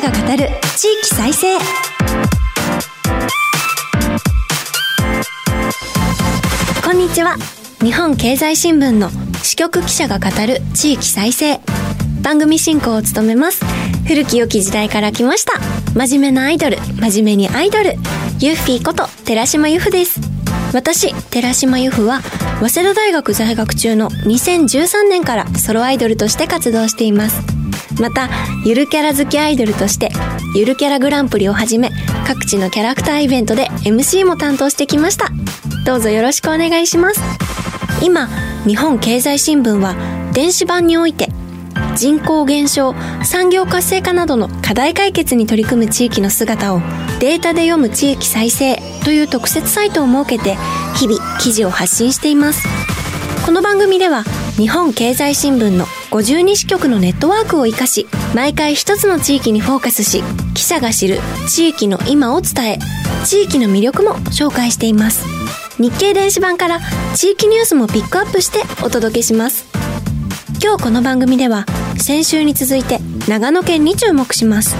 者が語る地域再生。こんにちは。日本経済新聞の支局記者が語る地域再生。番組進行を務めます。古き良き時代から来ました。真面目なアイドル。真面目にアイドル。ユッフィーこと寺島由布です。私寺島由布は早稲田大学在学中の2013年からソロアイドルとして活動しています。またゆるキャラ好きアイドルとしてゆるキャラグランプリをはじめ各地のキャラクターイベントで MC も担当してきました。どうぞよろしくお願いします。今日本経済新聞は電子版において人口減少産業活性化などの課題解決に取り組む地域の姿をデータで読む地域再生という特設サイトを設けて日々記事を発信しています。この番組では日本経済新聞の52支局のネットワークを生かし毎回一つの地域にフォーカスし記者が知る地域の今を伝え地域の魅力も紹介しています。日経電子版から地域ニュースもピックアップしてお届けします。今日この番組では先週に続いて長野県に注目します。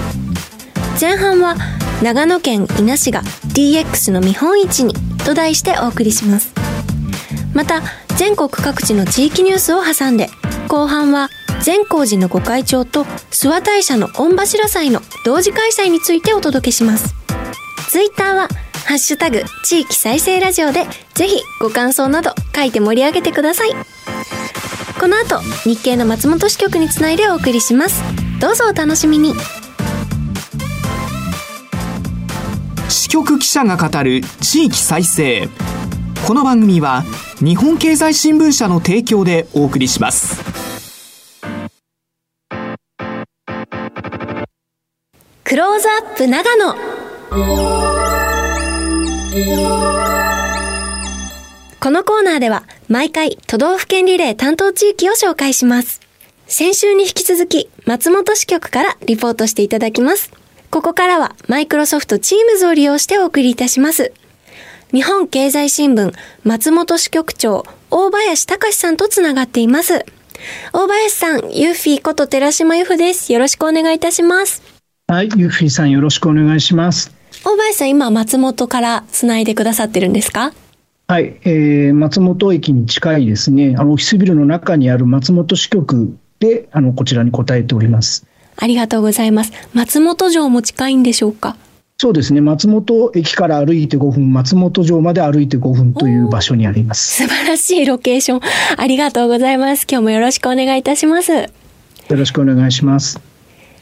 前半は長野県伊那市が DX の見本市にと題してお送りします。また全国各地の地域ニュースを挟んで後半は善光寺の御開帳と諏訪大社の御柱祭の同時開催についてお届けします。ツイッターはハッシュタグ地域再生ラジオでぜひご感想など書いて盛り上げてください。この後日経の松本支局につないでお送りします。どうぞお楽しみに。支局記者が語る地域再生。この番組は日本経済新聞社の提供でお送りしますクローズアップ長野このコーナーでは毎回都道府県リレー担当地域を紹介します。先週に引き続き松本支局からリポートしていただきます。ここからはマイクロソフト Teams を利用してお送りいたします。日本経済新聞松本支局長大林隆さんとつながっています。大林さん、ユーフィーこと寺島由布です。よろしくお願いいたします。はい、ユーフィーさんよろしくお願いします。大林さん、今松本からつないでくださってるんですか？はい、えー、松本駅に近いですね、あのオフィスビルの中にある松本支局で、あのこちらに答えております。ありがとうございます。松本城も近いんでしょうか？そうですね、松本駅から歩いて5分、松本城まで歩いて5分という場所にあります。素晴らしいロケーション。ありがとうございます。今日もよろしくお願いいたします。よろしくお願いします。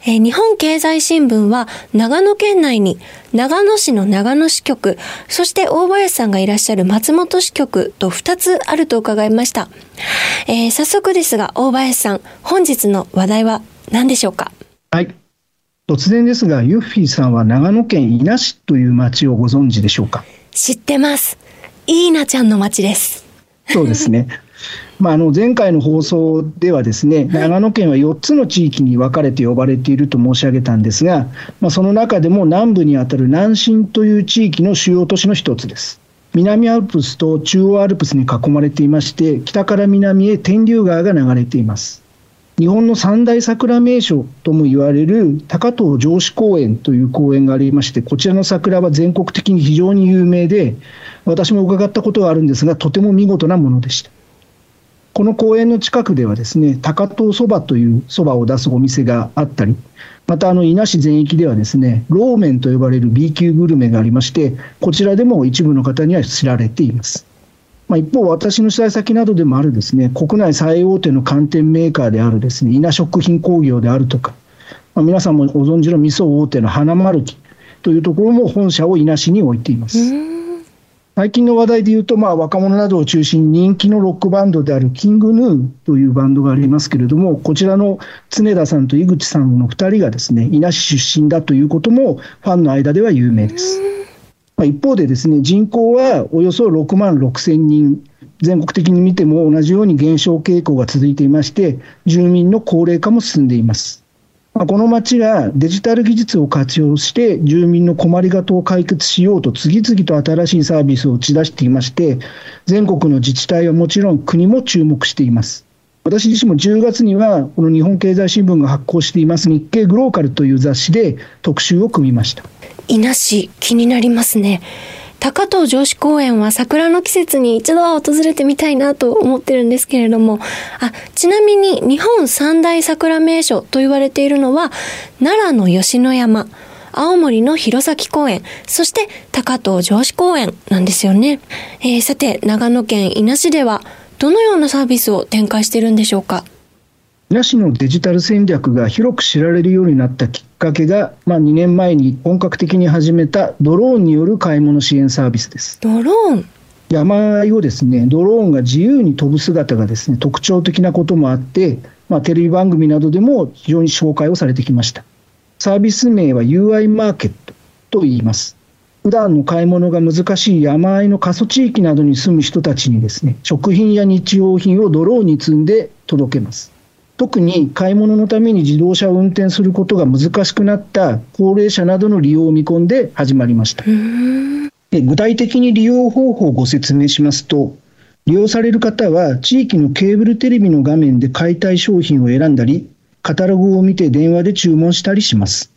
えー日本経済新聞は長野県内に長野市の長野支局、そして大林さんがいらっしゃる松本支局と2つあると伺いました。えー早速ですが大林さん、本日の話題は何でしょうか？はい。突然ですが、ユッフィーさんは長野県伊那市という町をご存知でしょうか？知ってます。いいなちゃんの町です。そうですね。まあ、あの前回の放送ではですね、長野県は4つの地域に分かれて呼ばれていると申し上げたんですが、まあ、その中でも南部にあたる南信という地域の主要都市の一つです。南アルプスと中央アルプスに囲まれていまして、北から南へ天竜川が流れています。日本の三大桜名所とも言われる高遠城址公園という公園がありまして、こちらの桜は全国的に非常に有名で、私も伺ったことがあるんですが、とても見事なものでした。この公園の近くではですね、高遠そばというそばを出すお店があったり、またあの伊那市全域ではですね、ローメンと呼ばれる B 級グルメがありまして、こちらでも一部の方には知られています。まあ、一方、私の取材先などでもあるですね、国内最大手の寒天メーカーであるですね、伊那食品工業であるとか、まあ、皆さんもご存知の味噌大手の花丸木というところも本社を伊那市に置いています。最近の話題で言うと、まあ、若者などを中心に人気のロックバンドであるキングヌーというバンドがありますけれども、こちらの常田さんと井口さんの2人がですね、伊那市出身だということもファンの間では有名です。まあ、一方でですね、人口はおよそ6万6千人、全国的に見ても同じように減少傾向が続いていまして、住民の高齢化も進んでいます。まあ、この町がデジタル技術を活用して住民の困りごとを解決しようと次々と新しいサービスを打ち出していまして全国の自治体はもちろん国も注目しています。私自身も10月には、この日本経済新聞が発行しています日経グローカルという雑誌で特集を組みました。伊那市、気になりますね。高藤城址公園は桜の季節に一度は訪れてみたいなと思ってるんですけれども、あ、ちなみに日本三大桜名所と言われているのは、奈良の吉野山、青森の弘前公園、そして高藤城址公園なんですよね。えー、さて、長野県伊那市では、どのようなサービスを展開してるんでしょうか？なしのデジタル戦略が広く知られるようになったきっかけが、まあ、2年前に本格的に始めたドローンによる買い物支援サービスです。ドローン？山あいをですね、ドローンが自由に飛ぶ姿がですね、特徴的なこともあって、まあ、テレビ番組などでも非常に紹介をされてきました。サービス名は UI マーケットと言います。普段の買い物が難しい山あいの過疎地域などに住む人たちにですね、食品や日用品をドローンに積んで届けます。特に買い物のために自動車を運転することが難しくなった高齢者などの利用を見込んで始まりました。で具体的に利用方法をご説明しますと、利用される方は地域のケーブルテレビの画面で買いたい商品を選んだり、カタログを見て電話で注文したりします。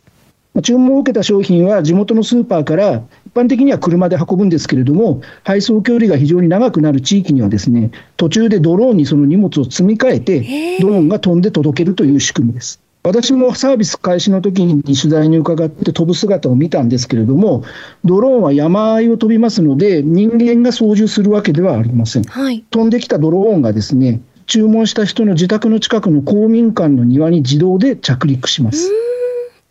注文を受けた商品は地元のスーパーから一般的には車で運ぶんですけれども、配送距離が非常に長くなる地域にはですね、途中でドローンにその荷物を積み替えて、ドローンが飛んで届けるという仕組みです。私もサービス開始の時に取材に伺って飛ぶ姿を見たんですけれども、ドローンは山あいを飛びますので、人間が操縦するわけではありません。はい、飛んできたドローンがですね、注文した人の自宅の近くの公民館の庭に自動で着陸します。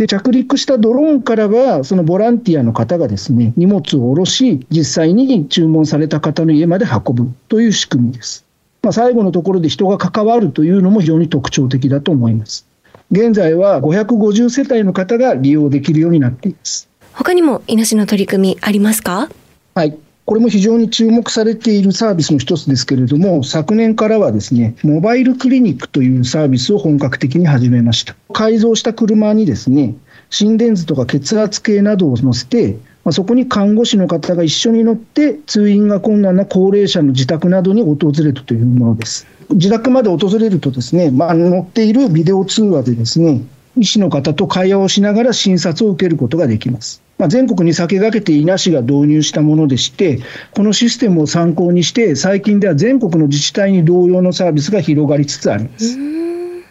で、着陸したドローンからは、そのボランティアの方がですね、荷物を下ろし、実際に注文された方の家まで運ぶという仕組みです。まあ、最後のところで人が関わるというのも非常に特徴的だと思います。現在は550世帯の方が利用できるようになっています。他にも、稲市の取り組みありますか？はい。これも非常に注目されているサービスの一つですけれども、昨年からはですね、モバイルクリニックというサービスを本格的に始めました。改造した車にですね、心電図とか血圧計などを載せて、まあ、そこに看護師の方が一緒に乗って、通院が困難な高齢者の自宅などに訪れるというものです。自宅まで訪れるとですね、まあ、乗っているビデオ通話でですね、医師の方と会話をしながら診察を受けることができます。まあ、全国に先駆けて伊那市が導入したものでして、このシステムを参考にして、最近では全国の自治体に同様のサービスが広がりつつあります。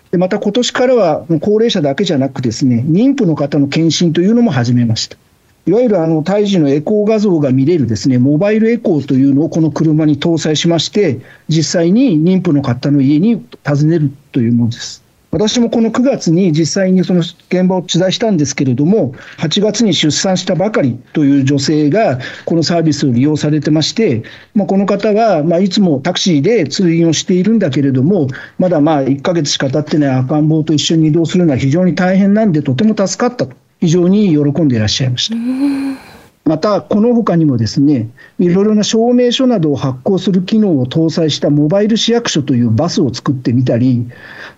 でまた今年からは高齢者だけじゃなくですね、妊婦の方の検診というのも始めました。いわゆるあの胎児のエコー画像が見れるですね、モバイルエコーというのをこの車に搭載しまして、実際に妊婦の方の家に訪ねるというものです。私もこの9月に実際にその現場を取材したんですけれども、8月に出産したばかりという女性が、このサービスを利用されてまして、まあ、この方は、ま、いつもタクシーで通院をしているんだけれども、まだまあ1ヶ月しか経ってない赤ん坊と一緒に移動するのは非常に大変なんで、とても助かったと、非常に喜んでいらっしゃいました。また、この他にもですね、いろいろな証明書などを発行する機能を搭載したモバイル市役所というバスを作ってみたり、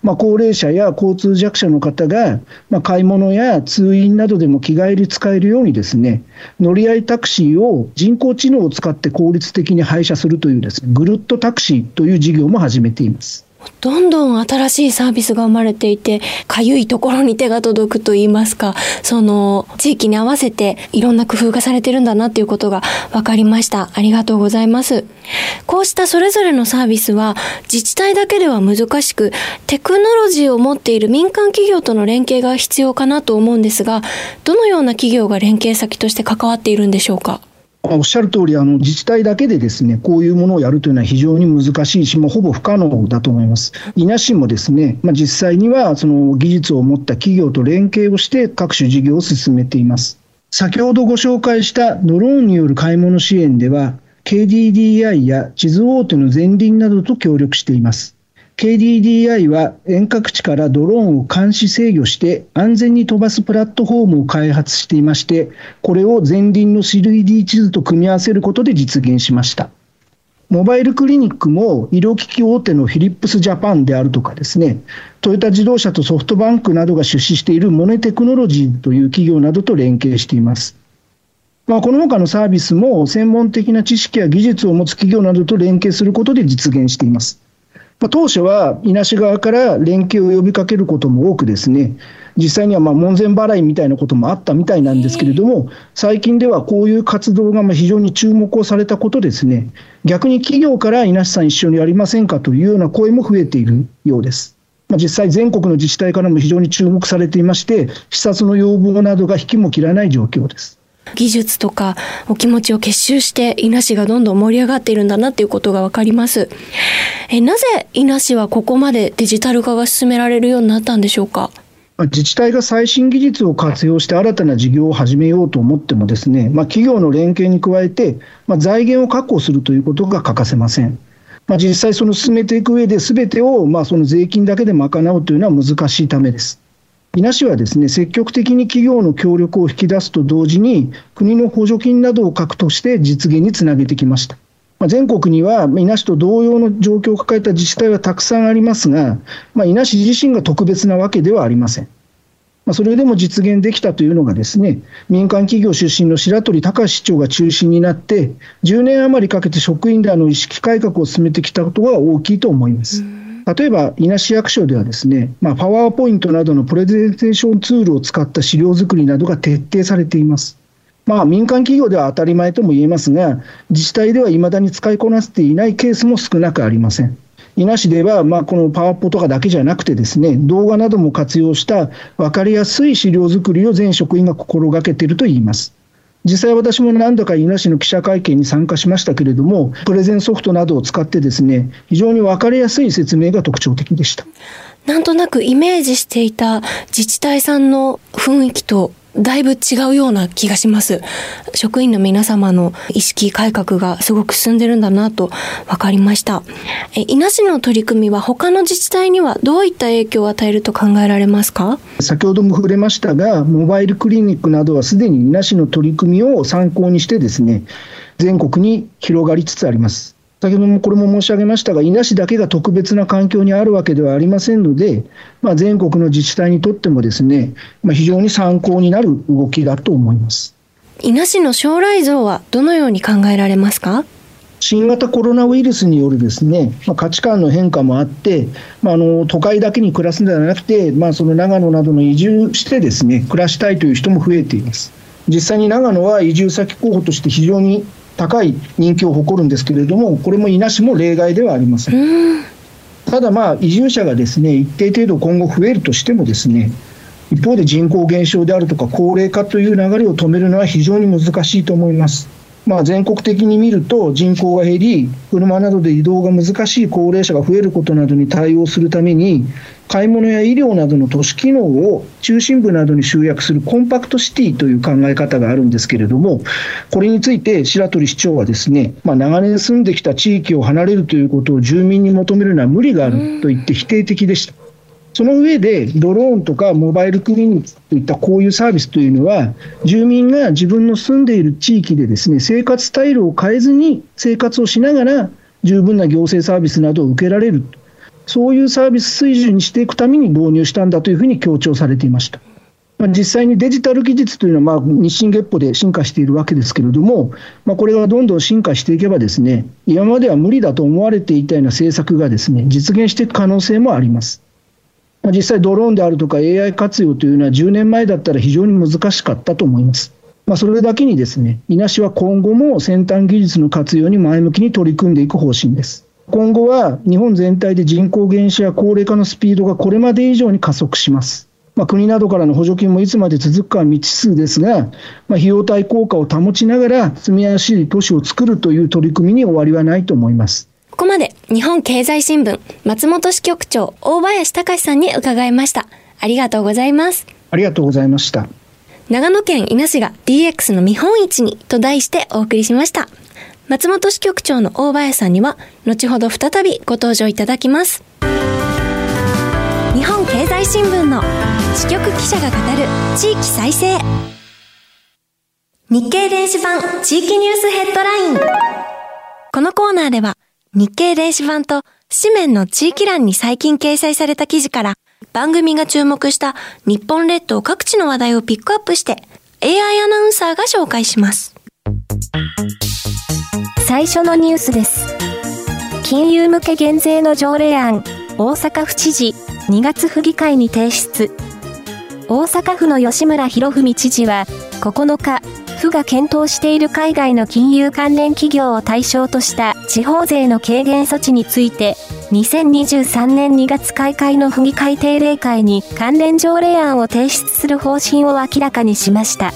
まあ、高齢者や交通弱者の方が、まあ、買い物や通院などでも気軽に使えるようにですね、乗り合いタクシーを人工知能を使って効率的に配車するというですね、ぐるっとタクシーという事業も始めています。どんどん新しいサービスが生まれていて、かゆいところに手が届くと言いますか、その地域に合わせていろんな工夫がされてるんだなっていうことが分かりました。ありがとうございます。こうしたそれぞれのサービスは自治体だけでは難しく、テクノロジーを持っている民間企業との連携が必要かなと思うんですが、どのような企業が連携先として関わっているんでしょうか？おっしゃる通り、あの自治体だけでですねこういうものをやるというのは非常に難しいし、もうほぼ不可能だと思います。伊那市もですね、まあ、実際にはその技術を持った企業と連携をして各種事業を進めています。先ほどご紹介したドローンによる買い物支援では、KDDI や地図大手の前輪などと協力しています。KDDI は遠隔地からドローンを監視制御して安全に飛ばすプラットフォームを開発していまして、これを前輪の 3D 地図と組み合わせることで実現しました。モバイルクリニックも医療機器大手のフィリップスジャパンであるとかですね、トヨタ自動車とソフトバンクなどが出資しているモネテクノロジーという企業などと連携しています。まあ、この他のサービスも専門的な知識や技術を持つ企業などと連携することで実現しています。まあ、当初は伊那市側から連携を呼びかけることも多くですね、実際にはまあ門前払いみたいなこともあったみたいなんですけれども、最近ではこういう活動がまあ非常に注目をされたことですね、逆に企業から伊那市さん一緒にやりませんかというような声も増えているようです。まあ、実際、全国の自治体からも非常に注目されていまして、視察の要望などが引きも切らない状況です。技術とかお気持ちを結集して伊那市がどんどん盛り上がっているんだなっていうことがわかります。えなぜ伊那市はここまでデジタル化が進められるようになったんでしょうか？自治体が最新技術を活用して新たな事業を始めようと思ってもですね、まあ、企業の連携に加えて、まあ、財源を確保するということが欠かせません。まあ、実際、その進めていく上で、すべてをまあその税金だけで賄うというのは難しいためです。伊那市はですね積極的に企業の協力を引き出すと同時に、国の補助金などを獲得して実現につなげてきました。まあ、全国には伊那市と同様の状況を抱えた自治体はたくさんありますが、まあ、伊那市自身が特別なわけではありません。まあ、それでも実現できたというのがですね、民間企業出身の白鳥隆市長が中心になって、10年余りかけて職員らの意識改革を進めてきたことが大きいと思います。例えば、伊那市役所ではですね、まあ、パワーポイントなどのプレゼンテーションツールを使った資料作りなどが徹底されています。まあ、民間企業では当たり前とも言えますが、自治体ではいまだに使いこなせていないケースも少なくありません。伊那市では、まあ、このパワポとかだけじゃなくてですね、動画なども活用した分かりやすい資料作りを全職員が心がけているといいます。実際私も何度か伊那市の記者会見に参加しましたけれども、プレゼンソフトなどを使ってですね、非常に分かりやすい説明が特徴的でした。なんとなくイメージしていた自治体さんの雰囲気とだいぶ違うような気がします。職員の皆様の意識改革がすごく進んでるんだなと分かりました。え、伊那市の取り組みは他の自治体にはどういった影響を与えると考えられますか？先ほども触れましたが、モバイルクリニックなどはすでに伊那市の取り組みを参考にしてですね、全国に広がりつつあります。先ほどもこれも申し上げましたが、伊那市だけが特別な環境にあるわけではありませんので、まあ、全国の自治体にとってもですね、まあ、非常に参考になる動きだと思います。伊那市の将来像はどのように考えられますか？新型コロナウイルスによるですね、まあ、価値観の変化もあって、まあ、あの都会だけに暮らすのではなくて、まあ、その長野などの移住してですね暮らしたいという人も増えています。実際に長野は移住先候補として非常に高い人気を誇るんですけれども、これも伊那市も例外ではありません。ただ、まあ、移住者がですね一定程度今後増えるとしてもですね、一方で人口減少であるとか高齢化という流れを止めるのは非常に難しいと思います。まあ、全国的に見ると人口が減り、車などで移動が難しい高齢者が増えることなどに対応するために、買い物や医療などの都市機能を中心部などに集約するコンパクトシティという考え方があるんですけれども、これについて白鳥市長はですね、まあ、長年住んできた地域を離れるということを住民に求めるのは無理があると言って否定的でした。その上で、ドローンとかモバイルクリニックといったこういうサービスというのは、住民が自分の住んでいる地域でですね、生活スタイルを変えずに生活をしながら、十分な行政サービスなどを受けられる、そういうサービス水準にしていくために導入したんだというふうに強調されていました。まあ、実際にデジタル技術というのは、まあ、日進月歩で進化しているわけですけれども、まあ、これがどんどん進化していけばですね、今までは無理だと思われていたような政策がですね、実現していく可能性もあります。実際、ドローンであるとか AI 活用というのは10年前だったら非常に難しかったと思います。まあ、それだけにですね、伊那市は今後も先端技術の活用に前向きに取り組んでいく方針です。今後は日本全体で人口減少や高齢化のスピードがこれまで以上に加速します。まあ、国などからの補助金もいつまで続くかは未知数ですが、まあ、費用対効果を保ちながら住みやすい都市を作るという取り組みに終わりはないと思います。ここまで日本経済新聞松本支局長大林隆さんに伺いました。ありがとうございます。ありがとうございました。長野県伊那市が DX の見本市にと題してお送りしました。松本支局長の大林さんには後ほど再びご登場いただきます。日本経済新聞の支局記者が語る地域再生。日経電子版地域ニュースヘッドライン。このコーナーでは日経電子版と紙面の地域欄に最近掲載された記事から番組が注目した日本列島各地の話題をピックアップして AI アナウンサーが紹介します。最初のニュースです。金融向け減税の条例案、大阪府知事、2月府議会に提出。大阪府の吉村博文知事は、9日、府が検討している海外の金融関連企業を対象とした地方税の軽減措置について、2023年2月開会の府議会定例会に関連条例案を提出する方針を明らかにしました。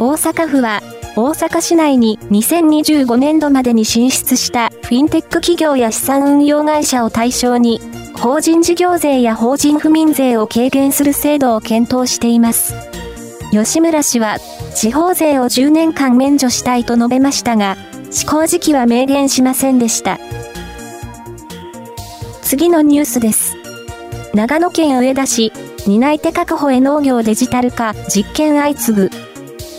大阪府は、大阪市内に2025年度までに進出したフィンテック企業や資産運用会社を対象に、法人事業税や法人不民税を軽減する制度を検討しています。吉村氏は、地方税を10年間免除したいと述べましたが、施行時期は明言しませんでした。次のニュースです。長野県上田市、担い手確保へ農業デジタル化実験相次ぐ。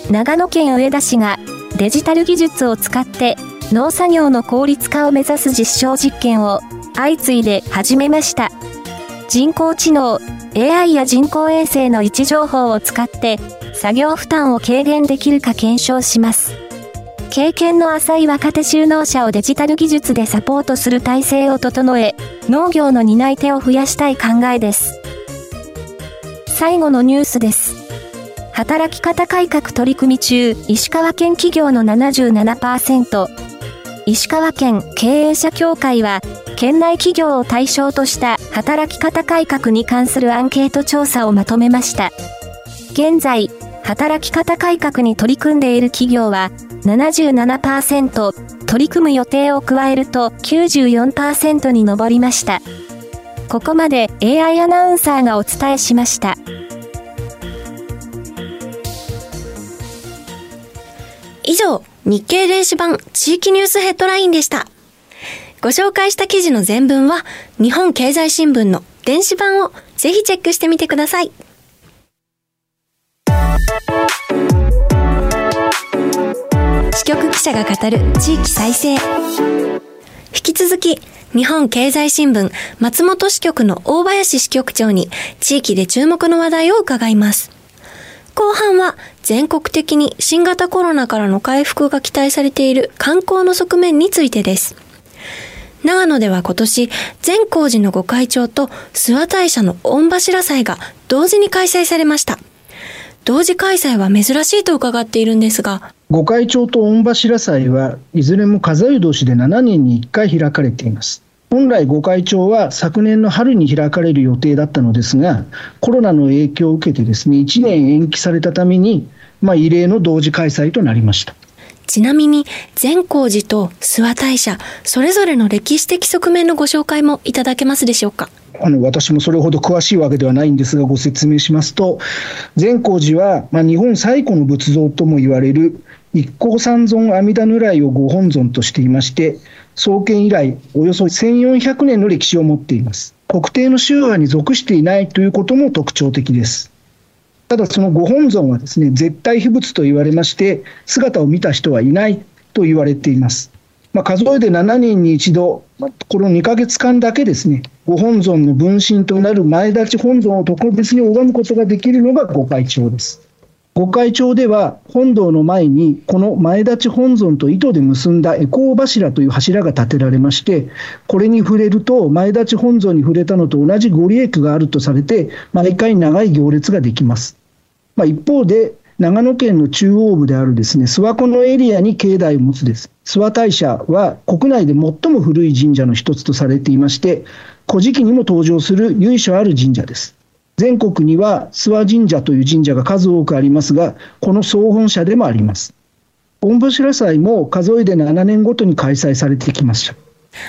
長野県上田市がデジタル技術を使って農作業の効率化を目指す実証実験を相次いで始めました。人工知能、AI や人工衛星の位置情報を使って作業負担を軽減できるか検証します。経験の浅い若手就農者をデジタル技術でサポートする体制を整え、農業の担い手を増やしたい考えです。最後のニュースです。働き方改革取り組み中、石川県企業の77%、石川県経営者協会は、県内企業を対象とした働き方改革に関するアンケート調査をまとめました。現在、働き方改革に取り組んでいる企業は77%、取り組む予定を加えると94%に上りました。ここまで AI アナウンサーがお伝えしました。以上、日経電子版地域ニュースヘッドラインでした。ご紹介した記事の全文は、日本経済新聞の電子版をぜひチェックしてみてください。支局記者が語る地域再生。引き続き、日本経済新聞松本支局の大林支局長に地域で注目の話題を伺います。後半は全国的に新型コロナからの回復が期待されている観光の側面についてです。長野では今年、善光寺の御開帳と諏訪大社の御柱祭が同時に開催されました。同時開催は珍しいと伺っているんですが。御開帳と御柱祭はいずれも数え年で7年に1回開かれています。本来、御開帳は昨年の春に開かれる予定だったのですが、コロナの影響を受けてですね、1年延期されたために、まあ、異例の同時開催となりました。ちなみに、善光寺と諏訪大社、それぞれの歴史的側面のご紹介もいただけますでしょうか。あの私もそれほど詳しいわけではないんですが、ご説明しますと、善光寺は、まあ、日本最古の仏像とも言われる一向三尊阿弥陀如来をご本尊としていまして、創建以来、およそ1400年の歴史を持っています。特定の宗派に属していないということも特徴的です。ただ、そのご本尊はですね、絶対秘仏と言われまして、姿を見た人はいないと言われています。まあ、数えで7年に一度、まあ、この2か月間だけですね、ご本尊の分身となる前立ち本尊を特別に拝むことができるのが御開帳です。御開帳では、本堂の前に、この前立ち本尊と糸で結んだエコー柱という柱が建てられまして、これに触れると、前立ち本尊に触れたのと同じご利益があるとされて、毎回長い行列ができます。まあ、一方で、長野県の中央部であるですね、諏訪湖のエリアに境内を持つです。諏訪大社は国内で最も古い神社の一つとされていまして、古事記にも登場する由緒ある神社です。全国には諏訪神社という神社が数多くありますが、この総本社でもあります。御柱祭も数えで7年ごとに開催されてきました。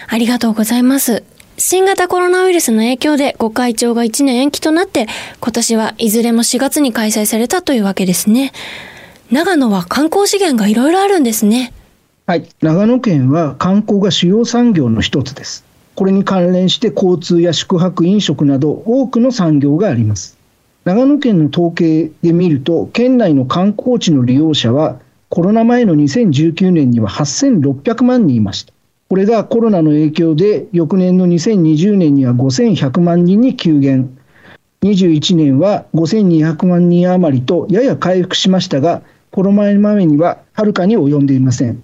ありがとうございます。新型コロナウイルスの影響でご会長が1年延期となって、今年はいずれも4月に開催されたというわけですね。長野は観光資源がいろいろあるんですね。はい。長野県は観光が主要産業の一つです。これに関連して交通や宿泊、飲食など多くの産業があります。長野県の統計で見ると、県内の観光地の利用者は、コロナ前の2019年には8600万人いました。これがコロナの影響で、翌年の2020年には5100万人に急減。21年は5200万人余りとやや回復しましたが、コロナ前にははるかに及んでいません。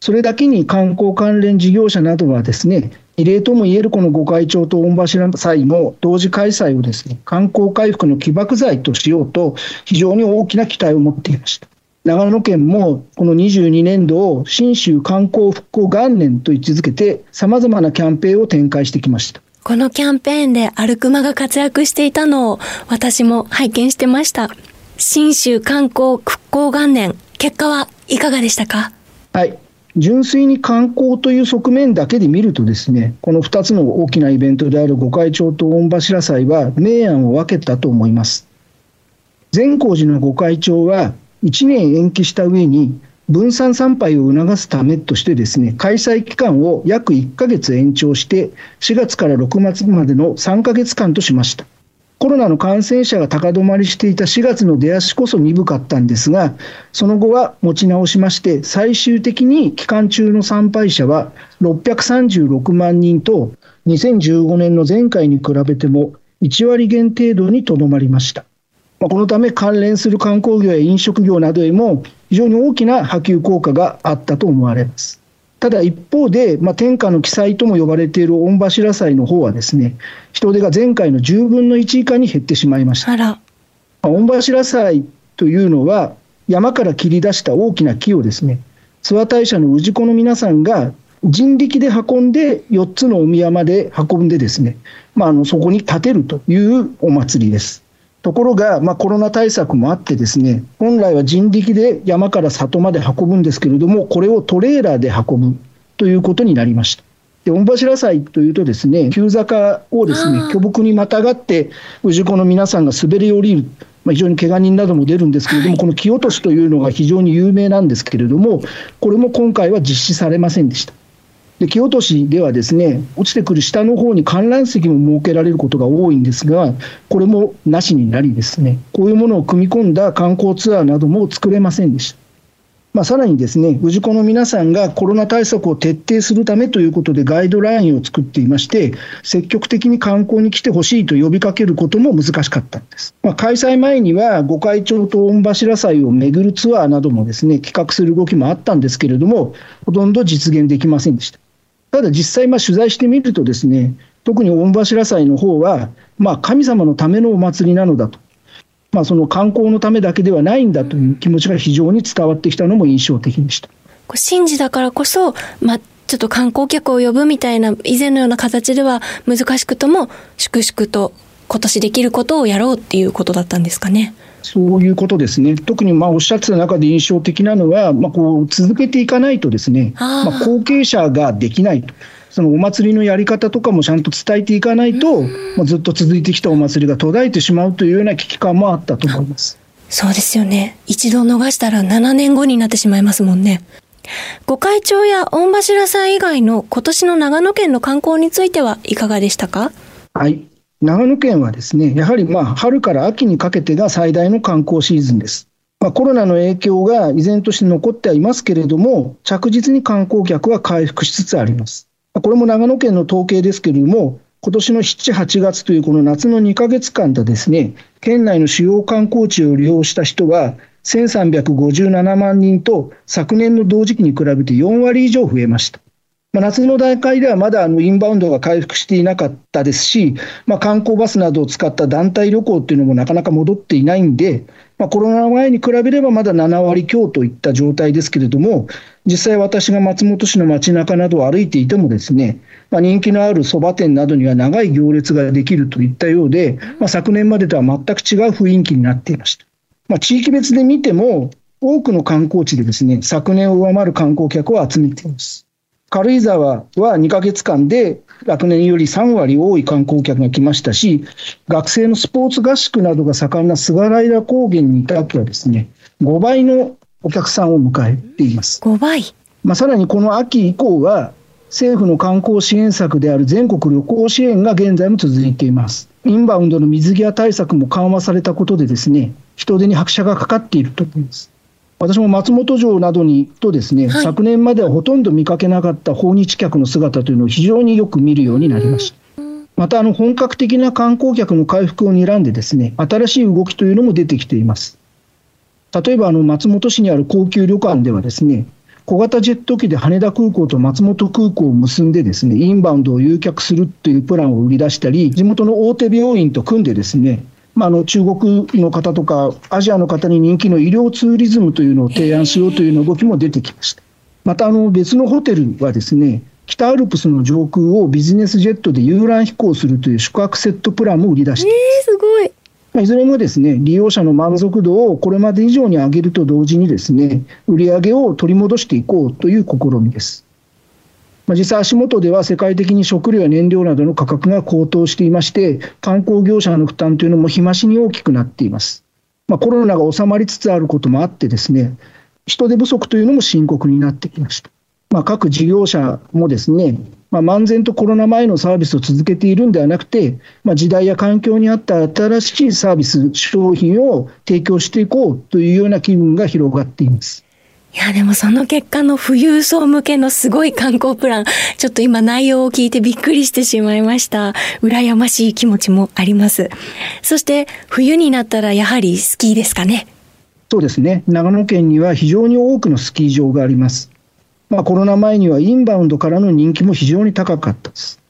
それだけに観光関連事業者などはですね、異例ともいえるこの御開帳と御柱祭の同時開催をですね、観光回復の起爆剤としようと、非常に大きな期待を持っていました。長野県もこの22年度を信州観光復興元年と位置づけて、様々なキャンペーンを展開してきました。このキャンペーンでアルクマが活躍していたのを私も拝見してました。信州観光復興元年、結果はいかがでしたか？はい。純粋に観光という側面だけで見るとですね、この2つの大きなイベントである御開帳と御柱祭は明暗を分けたと思います。善光寺の御開帳は1年延期した上に分散参拝を促すためとしてですね、開催期間を約1ヶ月延長して4月から6月までの3ヶ月間としました。コロナの感染者が高止まりしていた4月の出足こそ鈍かったんですが、その後は持ち直しまして、最終的に期間中の参拝者は636万人と、2015年の前回に比べても1割減程度にとどまりました。このため関連する観光業や飲食業などへも非常に大きな波及効果があったと思われます。ただ一方で、まあ、天下の記載とも呼ばれている御柱祭の方はですね、人手が前回の10分の1以下に減ってしまいました。あら。御柱祭というのは、山から切り出した大きな木をですね、諏訪大社の氏子の皆さんが人力で運んで、4つのお宮まで運んでですね、まあ、あのそこに建てるというお祭りです。ところが、まあ、コロナ対策もあってですね、本来は人力で山から里まで運ぶんですけれども、これをトレーラーで運ぶということになりました。で御柱祭というとですね、急坂をですね、巨木にまたがって、氏子の皆さんが滑り降りる。まあ、非常に怪我人なども出るんですけれども、この木落としというのが非常に有名なんですけれども、これも今回は実施されませんでした。で木落としではですね落ちてくる下の方に観覧席も設けられることが多いんですがこれもなしになりですねこういうものを組み込んだ観光ツアーなども作れませんでした。まあ、さらにですね、氏子の皆さんがコロナ対策を徹底するためということでガイドラインを作っていまして、積極的に観光に来てほしいと呼びかけることも難しかったんです。まあ、開催前には、御開帳と御柱祭を巡るツアーなどもですね、企画する動きもあったんですけれども、ほとんど実現できませんでした。ただ実際、取材してみるとですね、特に御柱祭の方は、まあ、神様のためのお祭りなのだと。まあ、その観光のためだけではないんだという気持ちが非常に伝わってきたのも印象的でした。神事だからこそ、まあ、ちょっと観光客を呼ぶみたいな以前のような形では難しくとも粛々と今年できることをやろうっていうことだったんですかね。そういうことですね。特にまあおっしゃってた中で印象的なのは、まあ、こう続けていかないとですね、まあ、後継者ができないと。そのお祭りのやり方とかもちゃんと伝えていかないと、まあ、ずっと続いてきたお祭りが途絶えてしまうというような危機感もあったと思います。そうですよね。一度逃したら7年後になってしまいますもんね。御開帳や御柱祭以外の今年の長野県の観光についてはいかがでしたか？はい。長野県はですね、やはりまあ春から秋にかけてが最大の観光シーズンです。まあ、コロナの影響が依然として残ってはいますけれども、着実に観光客は回復しつつあります。これも長野県の統計ですけれども、今年の7、8月というこの夏の2か月間でですね、県内の主要観光地を利用した人は1357万人と昨年の同時期に比べて4割以上増えました。まあ、夏の段階ではまだあのインバウンドが回復していなかったですし、まあ、観光バスなどを使った団体旅行っていうのもなかなか戻っていないんで、まあ、コロナ前に比べればまだ7割強といった状態ですけれども、実際私が松本市の街中などを歩いていてもですね、まあ、人気のあるそば店などには長い行列ができるといったようで、まあ、昨年までとは全く違う雰囲気になっていました。まあ、地域別で見ても、多くの観光地でですね、昨年を上回る観光客を集めています。軽井沢は2ヶ月間で学年より3割多い観光客が来ましたし、学生のスポーツ合宿などが盛んな菅平高原に至ってはですね、5倍のお客さんを迎えています。5倍まあ、さらにこの秋以降は、政府の観光支援策である全国旅行支援が現在も続いています。インバウンドの水際対策も緩和されたことでですね、人手に拍車がかかっていると思います。私も松本城などに行くとですね、はい、昨年まではほとんど見かけなかった訪日客の姿というのを非常によく見るようになりました。またあの本格的な観光客の回復を睨んでですね、新しい動きというのも出てきています。例えばあの松本市にある高級旅館ではですね、小型ジェット機で羽田空港と松本空港を結んでですね、インバウンドを誘客するというプランを売り出したり、地元の大手病院と組んでですね、まあ、あの中国の方とか、アジアの方に人気の医療ツーリズムというのを提案しようという動きも出てきました。またあの別のホテルはですね、北アルプスの上空をビジネスジェットで遊覧飛行するという宿泊セットプランも売り出しています。えー、すごいいずれもですね、利用者の満足度をこれまで以上に上げると同時にですね、売り上げを取り戻していこうという試みです。まあ、実際足元では世界的に食料や燃料などの価格が高騰していまして、観光業者の負担というのも日増しに大きくなっています。まあ、コロナが収まりつつあることもあってですね、人手不足というのも深刻になってきました。まあ、各事業者もですね、まあ、漫然とコロナ前のサービスを続けているんではなくて、まあ、時代や環境に合った新しいサービス、商品を提供していこうというような機運が広がっています。いや、でもその結果の富裕層向けのすごい観光プラン、ちょっと今内容を聞いてびっくりしてしまいました。羨ましい気持ちもあります。そして冬になったらやはりスキーですかね。そうですね。長野県には非常に多くのスキー場があります。まあ、コロナ前にはインバウンドからの人気も非常に高かったです。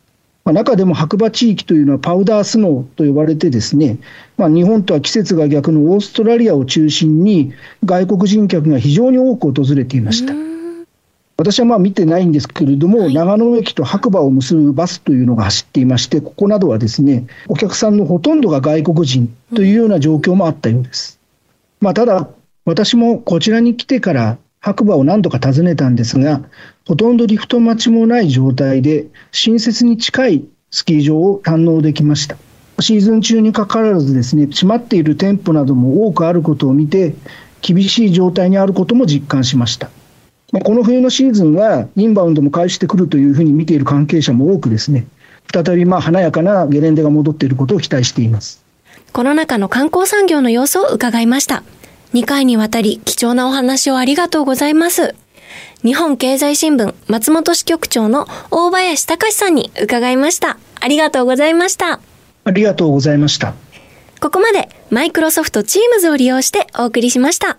まあ、中でも白馬地域というのはパウダースノーと呼ばれてですね、まあ、日本とは季節が逆のオーストラリアを中心に外国人客が非常に多く訪れていました。私はまあ見てないんですけれども、長野駅と白馬を結ぶバスというのが走っていまして、ここなどはですね、お客さんのほとんどが外国人というような状況もあったようです。まあ、ただ、私もこちらに来てから白馬を何度か訪ねたんですが、ほとんどリフト待ちもない状態で、新設に近いスキー場を堪能できました。シーズン中にかかわらずですね、閉まっている店舗なども多くあることを見て、厳しい状態にあることも実感しました。この冬のシーズンは、インバウンドも返してくるというふうに見ている関係者も多くですね、再びまあ華やかなゲレンデが戻っていることを期待しています。コロナ禍の観光産業の様子を伺いました。2回にわたり貴重なお話をありがとうございます。日本経済新聞松本支局長の大林隆さんに伺いました。ありがとうございました。ありがとうございました。ここまでマイクロソフト Teams を利用してお送りしました。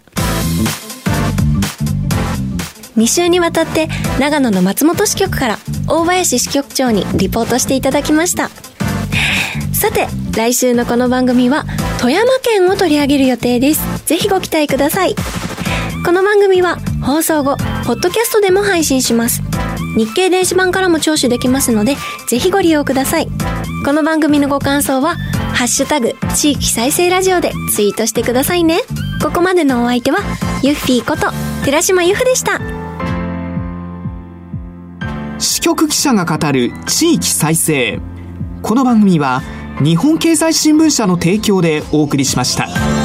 2週にわたって長野の松本支局から大林支局長にリポートしていただきました。さて、来週のこの番組は富山県を取り上げる予定です。ぜひご期待ください。この番組は放送後、ポッドキャストでも配信します。日経電子版からも聴取できますので、ぜひご利用ください。この番組のご感想は、ハッシュタグ、地域再生ラジオでツイートしてくださいね。ここまでのお相手は、ゆっフィーこと、寺島由布でした。支局記者が語る地域再生。この番組は、日本経済新聞社の提供でお送りしました。